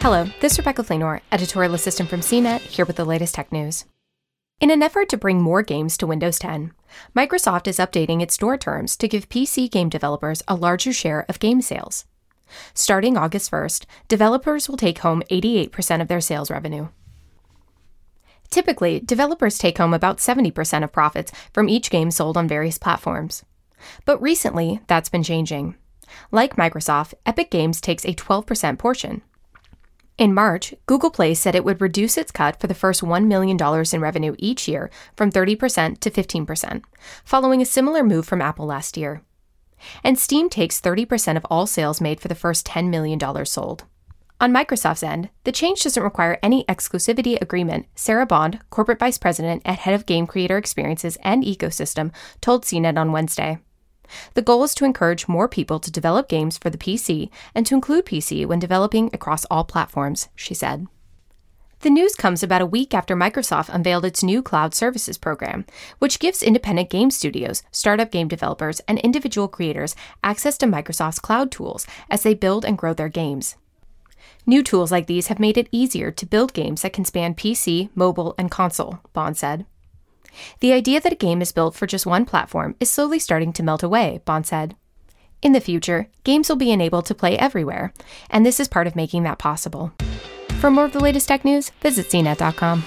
Hello, this is Rebecca Fleenor, editorial assistant from CNET, here with the latest tech news. In an effort to bring more games to Windows 10, Microsoft is updating its store terms to give PC game developers a larger share of game sales. Starting August 1st, developers will take home 88% of their sales revenue. Typically, developers take home about 70% of profits from each game sold on various platforms. But recently, that's been changing. Like Microsoft, Epic Games takes a 12% portion. In March, Google Play said it would reduce its cut for the first $1 million in revenue each year from 30% to 15%, following a similar move from Apple last year. And Steam takes 30% of all sales made for the first $10 million sold. On Microsoft's end, the change doesn't require any exclusivity agreement, Sarah Bond, corporate vice president and head of game creator experiences and ecosystem, told CNET on Wednesday. The goal is to encourage more people to develop games for the PC and to include PC when developing across all platforms, she said. The news comes about a week after Microsoft unveiled its new cloud services program, which gives independent game studios, startup game developers, and individual creators access to Microsoft's cloud tools as they build and grow their games. New tools like these have made it easier to build games that can span PC, mobile, and console, Bond said. The idea that a game is built for just one platform is slowly starting to melt away, Bond said. In the future, games will be enabled to play everywhere, and this is part of making that possible. For more of the latest tech news, visit cnet.com.